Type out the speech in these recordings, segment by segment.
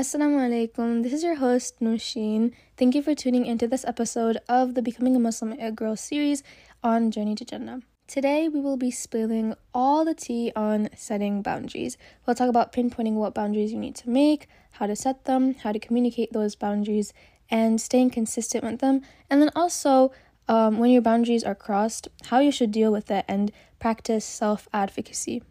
Assalamu alaikum. This is your host Nusheen. Thank you for tuning into this episode of the Becoming a Muslim Girl series on Journey to Jannah. Today we will be spilling all the tea on setting boundaries. We'll talk about pinpointing what boundaries you need to make, how to set them, how to communicate those boundaries, and staying consistent with them, and then also um, when your boundaries are crossed, how you should deal with it and practice self advocacy.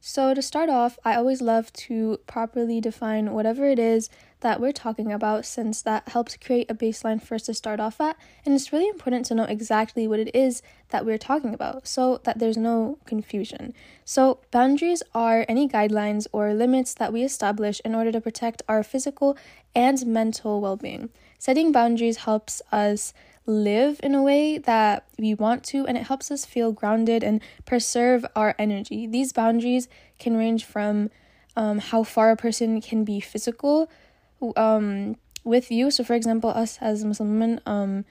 So, to start off, I always love to properly define whatever it is that we're talking about, since that helps create a baseline for us to start off at. And it's really important to know exactly what it is that we're talking about so that there's no confusion. So, boundaries are any guidelines or limits that we establish in order to protect our physical and mental well being. Setting boundaries helps us live in a way that we want to, and it helps us feel grounded and preserve our energy. These boundaries can range from um, how far a person can be physical um, with you. So, for example, us as Muslim women, um,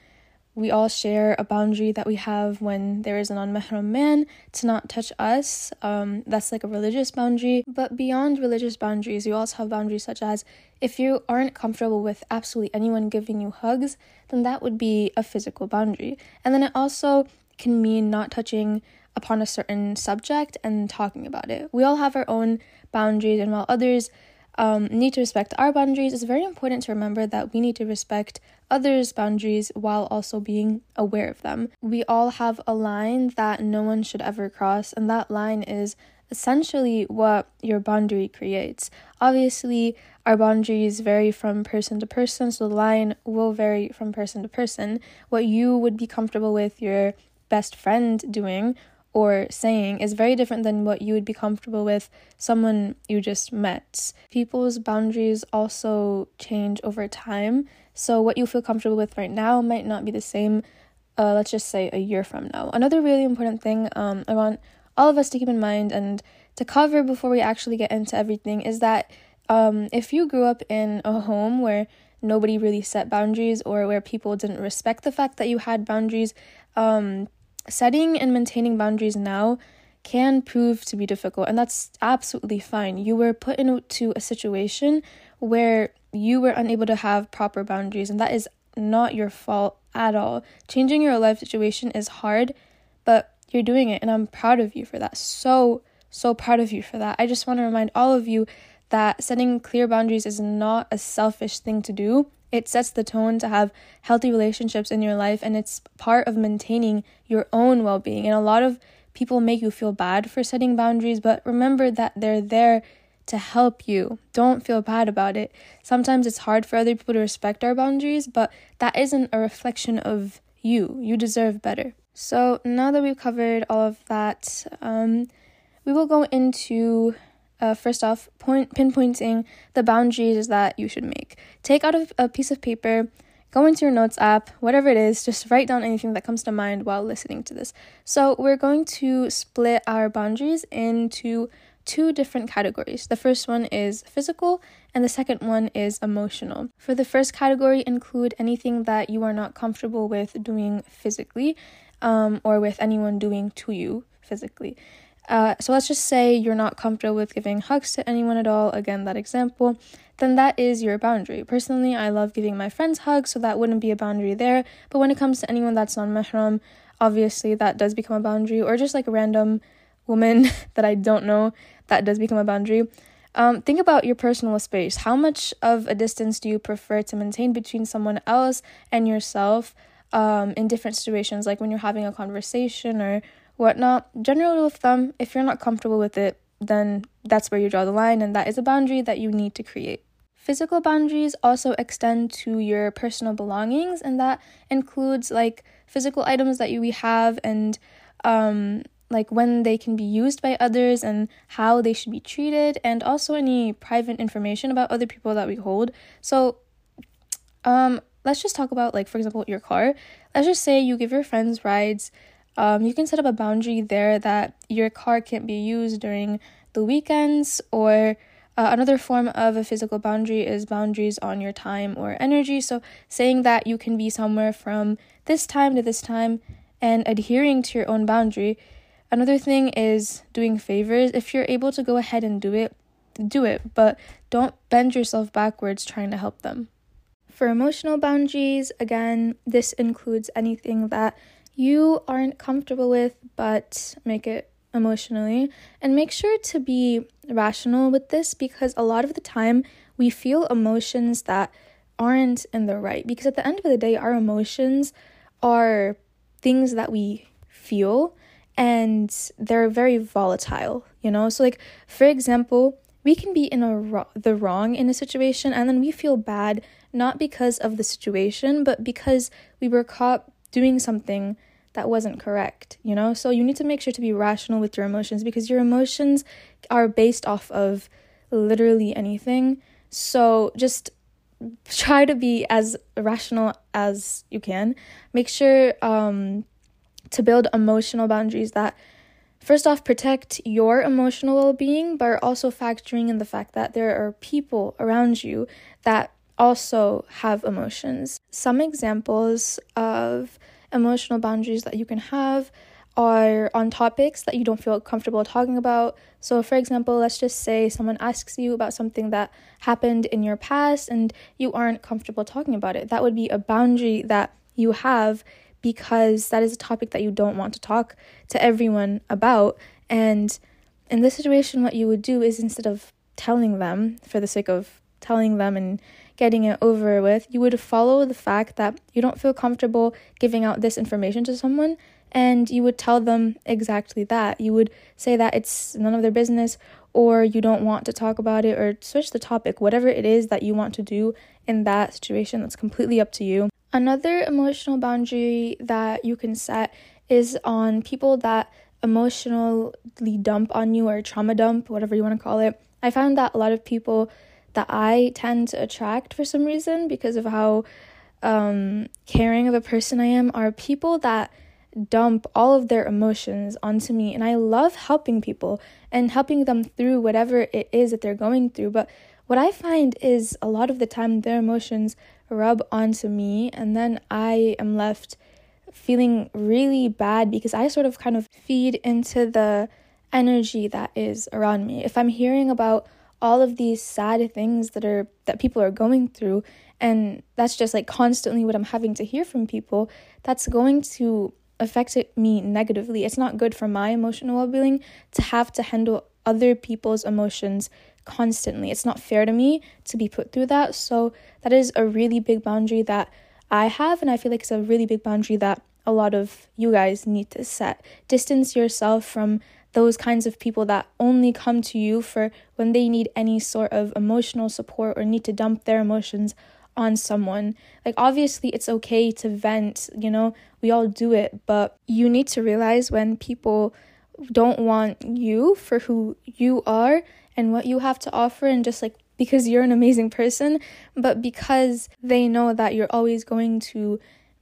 we all share a boundary that we have when there is an non-mahram man to not touch us. Um, that's like a religious boundary. But beyond religious boundaries, you also have boundaries such as if you aren't comfortable with absolutely anyone giving you hugs, then that would be a physical boundary. And then it also can mean not touching upon a certain subject and talking about it. We all have our own boundaries, and while others um, need to respect our boundaries, it's very important to remember that we need to respect others' boundaries while also being aware of them. We all have a line that no one should ever cross, and that line is essentially what your boundary creates. Obviously, our boundaries vary from person to person, so the line will vary from person to person. What you would be comfortable with your best friend doing or saying is very different than what you would be comfortable with someone you just met. People's boundaries also change over time. So, what you feel comfortable with right now might not be the same, uh, let's just say, a year from now. Another really important thing um, I want all of us to keep in mind and to cover before we actually get into everything is that um, if you grew up in a home where nobody really set boundaries or where people didn't respect the fact that you had boundaries, um, setting and maintaining boundaries now can prove to be difficult, and that's absolutely fine. You were put into a situation where you were unable to have proper boundaries, and that is not your fault at all. Changing your life situation is hard, but you're doing it, and I'm proud of you for that. So, so proud of you for that. I just want to remind all of you that setting clear boundaries is not a selfish thing to do. It sets the tone to have healthy relationships in your life and it's part of maintaining your own well being. And a lot of people make you feel bad for setting boundaries, but remember that they're there to help you. Don't feel bad about it. Sometimes it's hard for other people to respect our boundaries, but that isn't a reflection of you. You deserve better. So now that we've covered all of that, um, we will go into uh, first off, point pinpointing the boundaries that you should make. Take out a, a piece of paper, go into your notes app, whatever it is, just write down anything that comes to mind while listening to this. So, we're going to split our boundaries into two different categories. The first one is physical, and the second one is emotional. For the first category, include anything that you are not comfortable with doing physically um, or with anyone doing to you physically. Uh, so let's just say you're not comfortable with giving hugs to anyone at all, again, that example, then that is your boundary. Personally, I love giving my friends hugs, so that wouldn't be a boundary there. But when it comes to anyone that's non mahram, obviously that does become a boundary, or just like a random woman that I don't know, that does become a boundary. Um, think about your personal space. How much of a distance do you prefer to maintain between someone else and yourself um, in different situations, like when you're having a conversation or whatnot. General rule of thumb if you're not comfortable with it, then that's where you draw the line, and that is a boundary that you need to create. Physical boundaries also extend to your personal belongings, and that includes like physical items that you we have and um, like when they can be used by others and how they should be treated, and also any private information about other people that we hold. So, um, let's just talk about like for example your car. Let's just say you give your friends rides um, you can set up a boundary there that your car can't be used during the weekends or uh, another form of a physical boundary is boundaries on your time or energy. So, saying that you can be somewhere from this time to this time and adhering to your own boundary. Another thing is doing favors. If you're able to go ahead and do it, do it, but don't bend yourself backwards trying to help them. For emotional boundaries, again, this includes anything that you aren't comfortable with, but make it emotionally. And make sure to be rational with this because a lot of the time we feel emotions that aren't in the right. Because at the end of the day, our emotions are things that we feel and they're very volatile, you know? So, like, for example, we can be in a ro- the wrong in a situation and then we feel bad not because of the situation, but because we were caught doing something that wasn't correct, you know? So, you need to make sure to be rational with your emotions because your emotions are based off of literally anything. So, just try to be as rational as you can. Make sure um, to build emotional boundaries that, first off, protect your emotional well being, but are also factoring in the fact that there are people around you that also have emotions. Some examples of emotional boundaries that you can have are on topics that you don't feel comfortable talking about. So, for example, let's just say someone asks you about something that happened in your past and you aren't comfortable talking about it. That would be a boundary that you have because that is a topic that you don't want to talk to everyone about. And in this situation, what you would do is instead of telling them for the sake of telling them and getting it over with, you would follow the fact that you don't feel comfortable giving out this information to someone and you would tell them exactly that. You would say that it's none of their business or you don't want to talk about it or switch the topic, whatever it is that you want to do in that situation, that's completely up to you. Another emotional boundary that you can set is on people that emotionally dump on you or trauma dump, whatever you want to call it. I found that a lot of people that I tend to attract for some reason because of how um, caring of a person I am are people that dump all of their emotions onto me. And I love helping people and helping them through whatever it is that they're going through. But what I find is a lot of the time their emotions rub onto me, and then I am left feeling really bad because I sort of kind of feed into the energy that is around me. If I'm hearing about all of these sad things that are that people are going through and that's just like constantly what I'm having to hear from people, that's going to affect me negatively. It's not good for my emotional well being to have to handle other people's emotions constantly. It's not fair to me to be put through that. So, that is a really big boundary that I have, and I feel like it's a really big boundary that a lot of you guys need to set. Distance yourself from those kinds of people that only come to you for when they need any sort of emotional support or need to dump their emotions on someone. Like, obviously, it's okay to vent, you know, we all do it, but you need to realize when people don't want you for who you are and what you have to offer, and just like because you're an amazing person, but because they know that you're always going to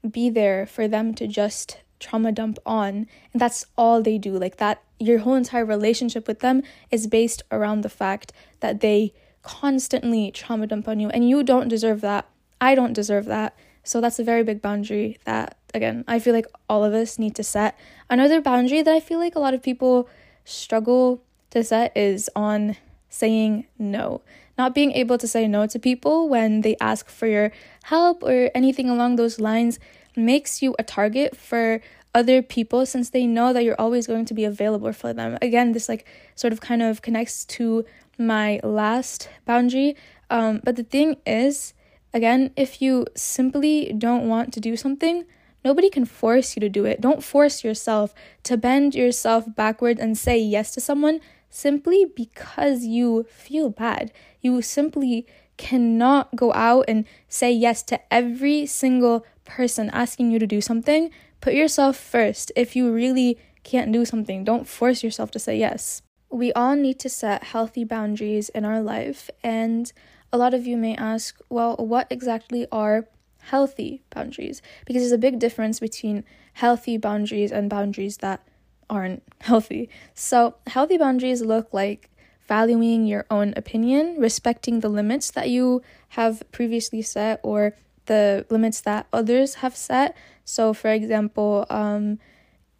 be there for them to just trauma dump on. And that's all they do. Like, that, your whole entire relationship with them is based around the fact that they constantly trauma dump on you, and you don't deserve that. I don't deserve that. So that's a very big boundary that, again, I feel like all of us need to set. Another boundary that I feel like a lot of people struggle to set is on saying no. Not being able to say no to people when they ask for your help or anything along those lines makes you a target for other people since they know that you're always going to be available for them. Again, this like sort of kind of connects to my last boundary. Um, but the thing is, again, if you simply don't want to do something, nobody can force you to do it. Don't force yourself to bend yourself backwards and say yes to someone simply because you feel bad. You simply cannot go out and say yes to every single person asking you to do something. Put yourself first. If you really can't do something, don't force yourself to say yes we all need to set healthy boundaries in our life. And a lot of you may ask, well, what exactly are healthy boundaries? Because there's a big difference between healthy boundaries and boundaries that aren't healthy. So, healthy boundaries look like valuing your own opinion, respecting the limits that you have previously set or the limits that others have set. So, for example, um,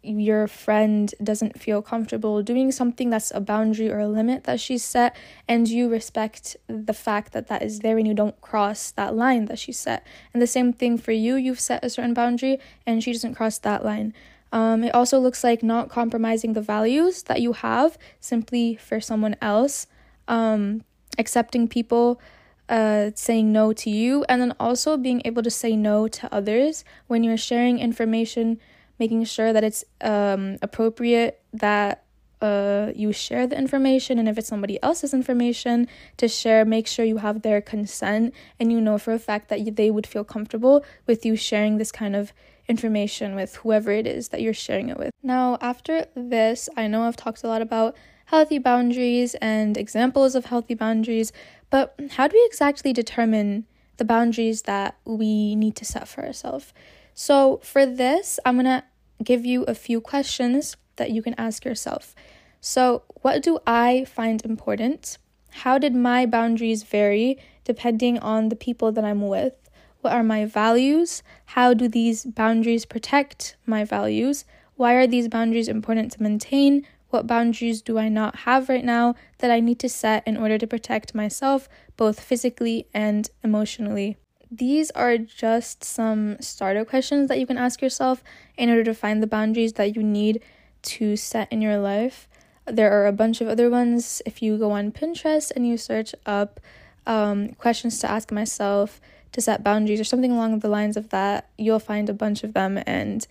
your friend doesn't feel comfortable doing something that's a boundary or a limit that she's set and you respect the fact that that is there and you don't cross that line that she set. And the same thing for you you've set a certain boundary and she doesn't cross that line. Um, it also looks like not compromising the values that you have simply for someone else um, accepting people uh, saying no to you and then also being able to say no to others when you're sharing information making sure that it's um, appropriate that uh, you share the information and if it's somebody else's information to share make sure you have their consent and you know for a fact that they would feel comfortable with you sharing this kind of information with whoever it is that you're sharing it with. Now after this i know i've talked a lot about healthy boundaries and examples of healthy boundaries but how do we exactly determine the boundaries that we need to set for ourselves so, for this, I'm going to give you a few questions that you can ask yourself. So, what do I find important? How did my boundaries vary depending on the people that I'm with? What are my values? How do these boundaries protect my values? Why are these boundaries important to maintain? What boundaries do I not have right now that I need to set in order to protect myself, both physically and emotionally? These are just some starter questions that you can ask yourself in order to find the boundaries that you need to set in your life. There are a bunch of other ones. If you go on Pinterest and you search up um, questions to ask myself to set boundaries or something along the lines of that, you'll find a bunch of them. And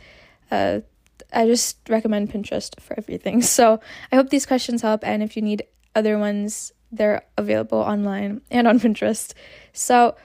uh, I just recommend Pinterest for everything. So I hope these questions help. And if you need other ones, they're available online and on Pinterest. So,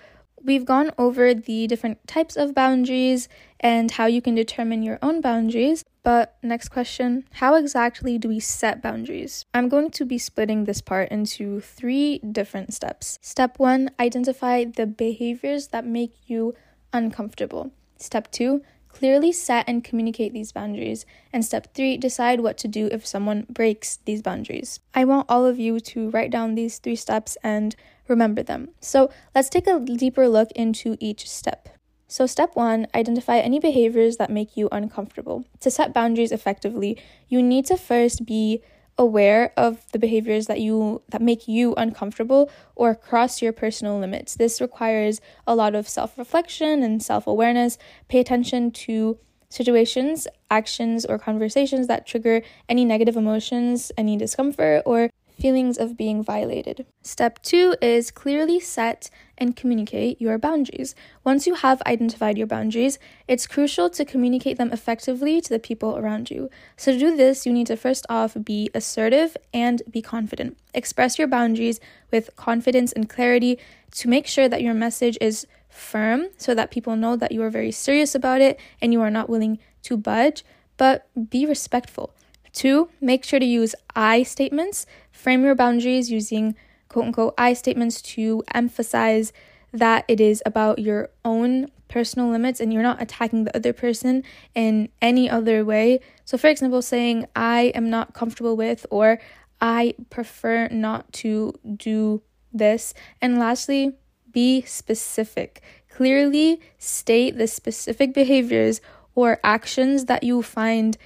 We've gone over the different types of boundaries and how you can determine your own boundaries. But next question How exactly do we set boundaries? I'm going to be splitting this part into three different steps. Step one identify the behaviors that make you uncomfortable. Step two clearly set and communicate these boundaries. And step three decide what to do if someone breaks these boundaries. I want all of you to write down these three steps and remember them. So let's take a deeper look into each step. So, step one, identify any behaviors that make you uncomfortable. To set boundaries effectively, you need to first be aware of the behaviors that you that make you uncomfortable or cross your personal limits. This requires a lot of self-reflection and self-awareness. Pay attention to situations, actions, or conversations that trigger any negative emotions, any discomfort, or feelings of being violated. Step two is clearly set and communicate your boundaries. Once you have identified your boundaries, it's crucial to communicate them effectively to the people around you. So, to do this, you need to first off be assertive and be confident. Express your boundaries with confidence and clarity to make sure that your message is firm so that people know that you are very serious about it and you are not willing to budge, but be respectful. Two, make sure to use I statements. Frame your boundaries using quote unquote I statements to emphasize that it is about your own personal limits and you're not attacking the other person in any other way. So, for example, saying, I am not comfortable with, or I prefer not to do this. And lastly, be specific. Clearly state the specific behaviors or actions that you find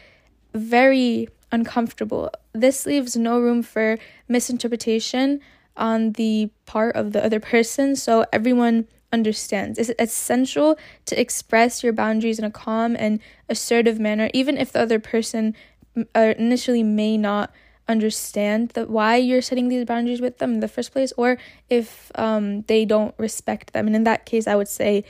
very uncomfortable. This leaves no room for misinterpretation on the part of the other person, so everyone understands. It's essential to express your boundaries in a calm and assertive manner, even if the other person uh, initially may not understand that why you're setting these boundaries with them in the first place, or if um, they don't respect them. And in that case, I would say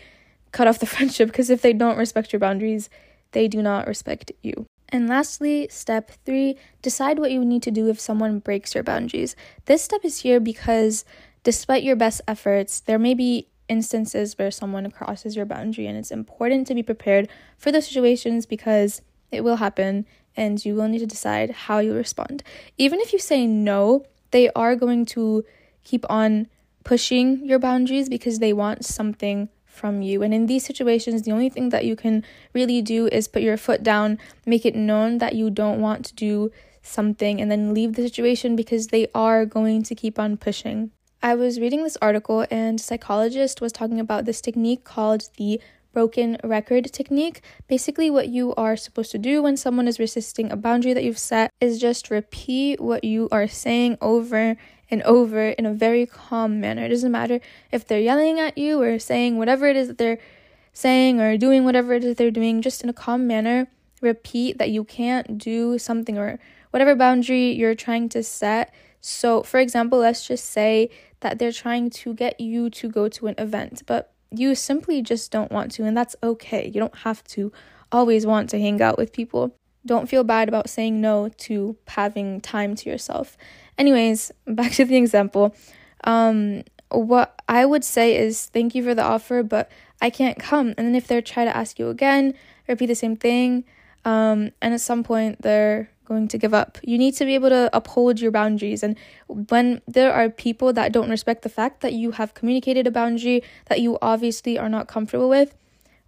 cut off the friendship because if they don't respect your boundaries, they do not respect you. And lastly, step three, decide what you need to do if someone breaks your boundaries. This step is here because despite your best efforts, there may be instances where someone crosses your boundary, and it's important to be prepared for those situations because it will happen and you will need to decide how you respond. Even if you say no, they are going to keep on pushing your boundaries because they want something from you. And in these situations, the only thing that you can really do is put your foot down, make it known that you don't want to do something, and then leave the situation because they are going to keep on pushing. I was reading this article, and psychologist was talking about this technique called the broken record technique. Basically, what you are supposed to do when someone is resisting a boundary that you've set is just repeat what you are saying over and over in a very calm manner. It doesn't matter if they're yelling at you or saying whatever it is that they're saying or doing whatever it is they're doing, just in a calm manner. Repeat that you can't do something or whatever boundary you're trying to set. So, for example, let's just say that they're trying to get you to go to an event, but you simply just don't want to, and that's okay. You don't have to always want to hang out with people. Don't feel bad about saying no to having time to yourself. Anyways, back to the example. Um, what I would say is thank you for the offer, but I can't come. And then if they try to ask you again, repeat the same thing, um, and at some point they're going to give up. You need to be able to uphold your boundaries. And when there are people that don't respect the fact that you have communicated a boundary that you obviously are not comfortable with,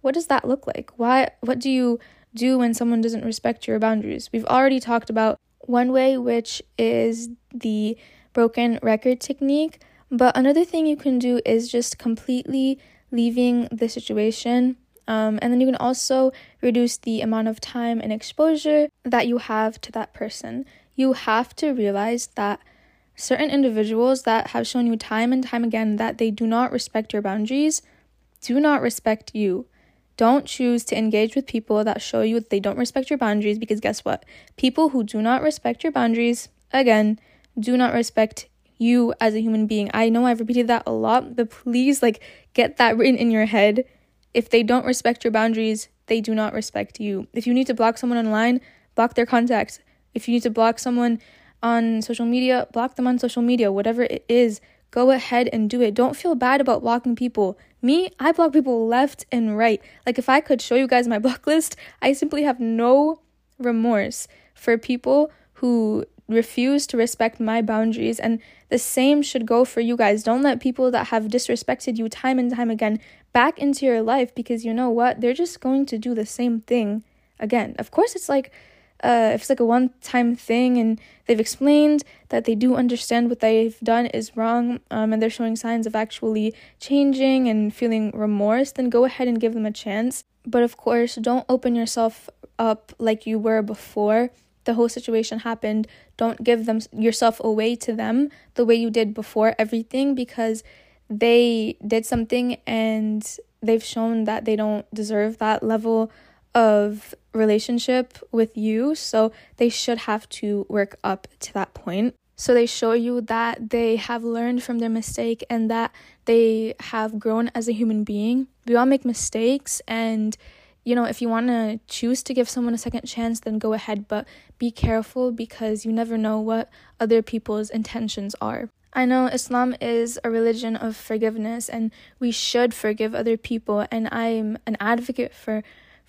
what does that look like? Why what do you do when someone doesn't respect your boundaries? We've already talked about one way which is the broken record technique, but another thing you can do is just completely leaving the situation um, and then you can also reduce the amount of time and exposure that you have to that person. You have to realize that certain individuals that have shown you time and time again that they do not respect your boundaries do not respect you. Don't choose to engage with people that show you they don't respect your boundaries because guess what? People who do not respect your boundaries, again, do not respect you as a human being. I know I've repeated that a lot, but please like get that written in your head if they don't respect your boundaries, they do not respect you. If you need to block someone online, block their contacts. If you need to block someone on social media, block them on social media, whatever it is. Go ahead and do it. Don't feel bad about blocking people. Me, I block people left and right. Like, if I could show you guys my block list, I simply have no remorse for people who refuse to respect my boundaries. And the same should go for you guys. Don't let people that have disrespected you time and time again back into your life because you know what? They're just going to do the same thing again. Of course, it's like uh, if it's like a one time thing and they've explained that they do understand what they've done is wrong um, and they're showing signs of actually changing and feeling remorse, then go ahead and give them a chance. But of course, don't open yourself up like you were before the whole situation happened. Don't give them yourself away to them the way you did before everything because they did something and they've shown that they don't deserve that level of relationship with you. So they should have to work up to that point. So they show you that they have learned from their mistake and that they have grown as a human being. We all make mistakes and you know, if you want to choose to give someone a second chance, then go ahead, but be careful because you never know what other people's intentions are. I know Islam is a religion of forgiveness and we should forgive other people and I'm an advocate for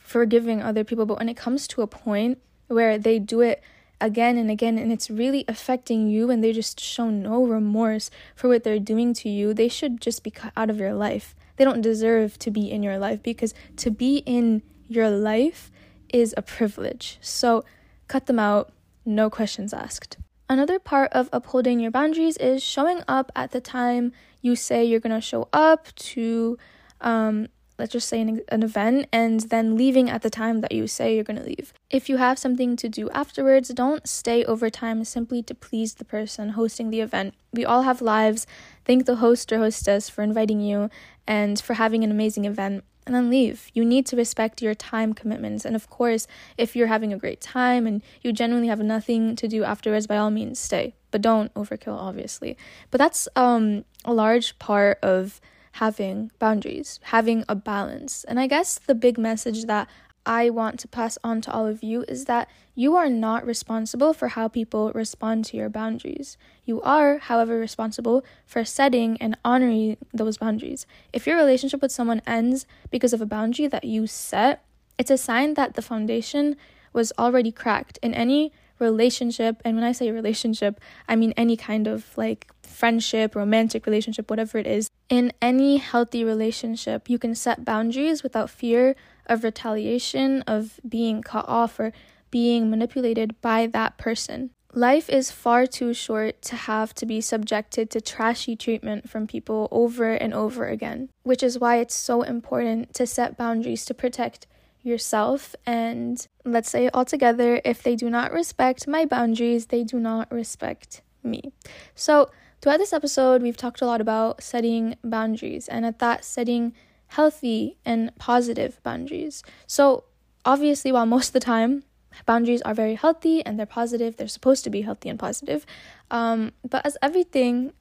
forgiving other people but when it comes to a point where they do it again and again and it's really affecting you and they just show no remorse for what they're doing to you they should just be cut out of your life. They don't deserve to be in your life because to be in your life is a privilege. So cut them out. No questions asked. Another part of upholding your boundaries is showing up at the time you say you're going to show up to, um, let's just say, an, an event, and then leaving at the time that you say you're going to leave. If you have something to do afterwards, don't stay overtime simply to please the person hosting the event. We all have lives. Thank the host or hostess for inviting you and for having an amazing event and then leave. You need to respect your time commitments. And of course, if you're having a great time and you genuinely have nothing to do afterwards, by all means stay. But don't overkill, obviously. But that's um a large part of having boundaries, having a balance. And I guess the big message that I want to pass on to all of you is that you are not responsible for how people respond to your boundaries. You are, however, responsible for setting and honoring those boundaries. If your relationship with someone ends because of a boundary that you set, it's a sign that the foundation was already cracked. In any relationship, and when I say relationship, I mean any kind of like friendship, romantic relationship, whatever it is. In any healthy relationship, you can set boundaries without fear of retaliation, of being cut off, or being manipulated by that person. Life is far too short to have to be subjected to trashy treatment from people over and over again, which is why it's so important to set boundaries to protect yourself. And let's say it all together if they do not respect my boundaries, they do not respect me. So, throughout this episode, we've talked a lot about setting boundaries and at that, setting healthy and positive boundaries. So, obviously, while most of the time boundaries are very healthy and they're positive, they're supposed to be healthy and positive. Um, but as everything,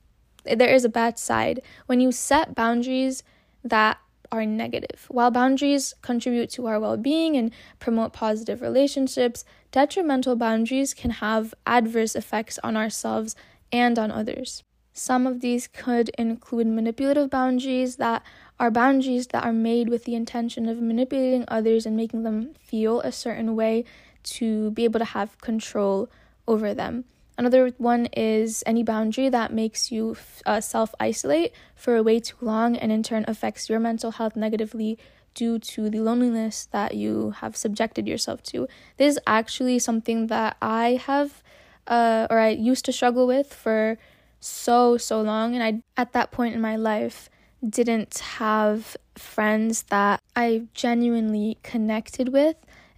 there is a bad side. When you set boundaries that are negative, while boundaries contribute to our well being and promote positive relationships, detrimental boundaries can have adverse effects on ourselves and on others. Some of these could include manipulative boundaries that are boundaries that are made with the intention of manipulating others and making them feel a certain way to be able to have control over them. Another one is any boundary that makes you uh, self isolate for a way too long and in turn affects your mental health negatively due to the loneliness that you have subjected yourself to. This is actually something that I have uh, or I used to struggle with for so, so long. And I, at that point in my life, didn't have friends that I genuinely connected with.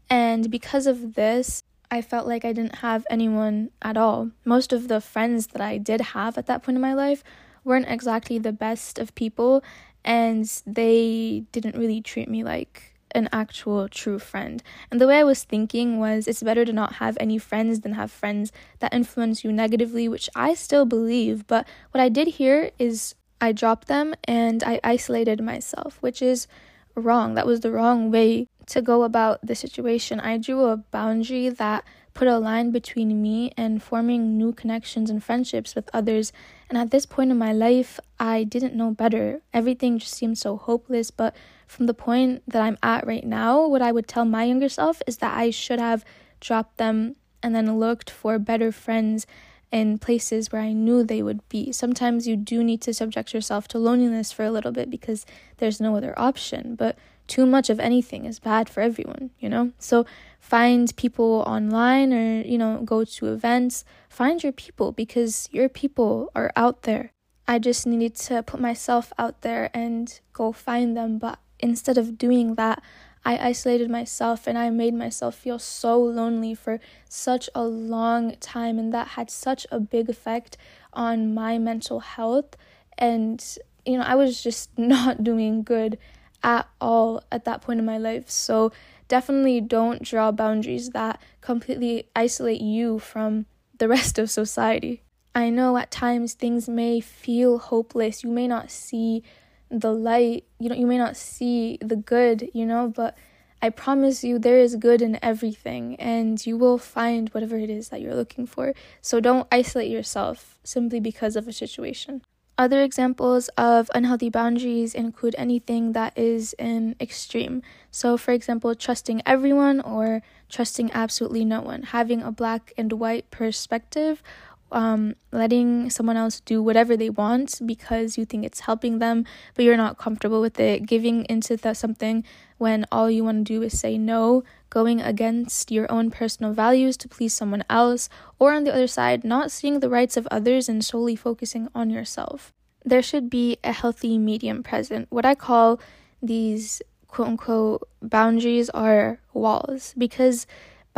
And because of this, I felt like I didn't have anyone at all. Most of the friends that I did have at that point in my life weren't exactly the best of people, and they didn't really treat me like an actual true friend. And the way I was thinking was it's better to not have any friends than have friends that influence you negatively, which I still believe. But what I did here is I dropped them and I isolated myself, which is wrong. That was the wrong way to go about the situation. I drew a boundary that put a line between me and forming new connections and friendships with others. And at this point in my life, I didn't know better. Everything just seemed so hopeless. But from the point that I'm at right now, what I would tell my younger self is that I should have dropped them and then looked for better friends in places where I knew they would be. Sometimes you do need to subject yourself to loneliness for a little bit because there's no other option. But too much of anything is bad for everyone, you know? So find people online or, you know, go to events. Find your people because your people are out there. I just needed to put myself out there and go find them. But instead of doing that, I isolated myself and I made myself feel so lonely for such a long time. And that had such a big effect on my mental health. And, you know, I was just not doing good at all at that point in my life. So definitely don't draw boundaries that completely isolate you from the rest of society. I know at times things may feel hopeless. You may not see the light, you know, you may not see the good, you know, but I promise you there is good in everything and you will find whatever it is that you're looking for. So don't isolate yourself simply because of a situation. Other examples of unhealthy boundaries include anything that is an extreme. So, for example, trusting everyone or trusting absolutely no one, having a black and white perspective, um, letting someone else do whatever they want because you think it's helping them, but you're not comfortable with it, giving into the, something when all you want to do is say no, going against your own personal values to please someone else, or on the other side, not seeing the rights of others and solely focusing on yourself. There should be a healthy medium present. What I call these quote unquote boundaries are walls because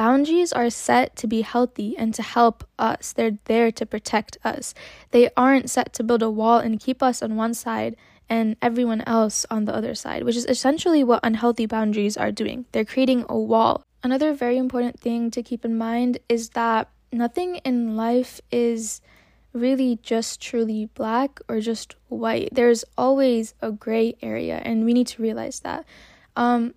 boundaries are set to be healthy and to help us. They're there to protect us. They aren't set to build a wall and keep us on one side and everyone else on the other side, which is essentially what unhealthy boundaries are doing. They're creating a wall. Another very important thing to keep in mind is that nothing in life is really just truly black or just white. There's always a gray area, and we need to realize that. Um,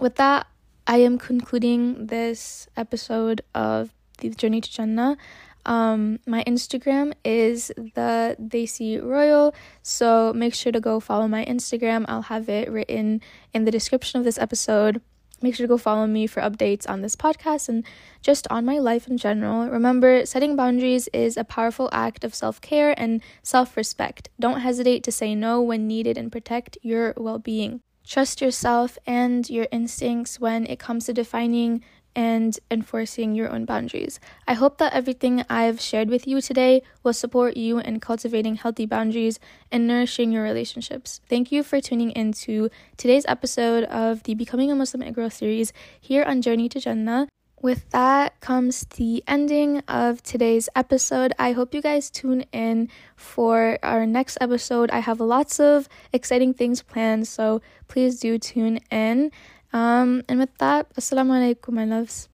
with that, I am concluding this episode of the Journey to Jannah. Um, my Instagram is the Desi Royal, so make sure to go follow my Instagram. I'll have it written in the description of this episode. Make sure to go follow me for updates on this podcast and just on my life in general. Remember, setting boundaries is a powerful act of self care and self respect. Don't hesitate to say no when needed and protect your well being. Trust yourself and your instincts when it comes to defining and enforcing your own boundaries. I hope that everything I've shared with you today will support you in cultivating healthy boundaries and nourishing your relationships. Thank you for tuning in to today's episode of the Becoming a Muslim Girl series here on Journey to Jannah. With that comes the ending of today's episode. I hope you guys tune in for our next episode. I have lots of exciting things planned, so please do tune in. Um, and with that, assalamu alaikum, my loves.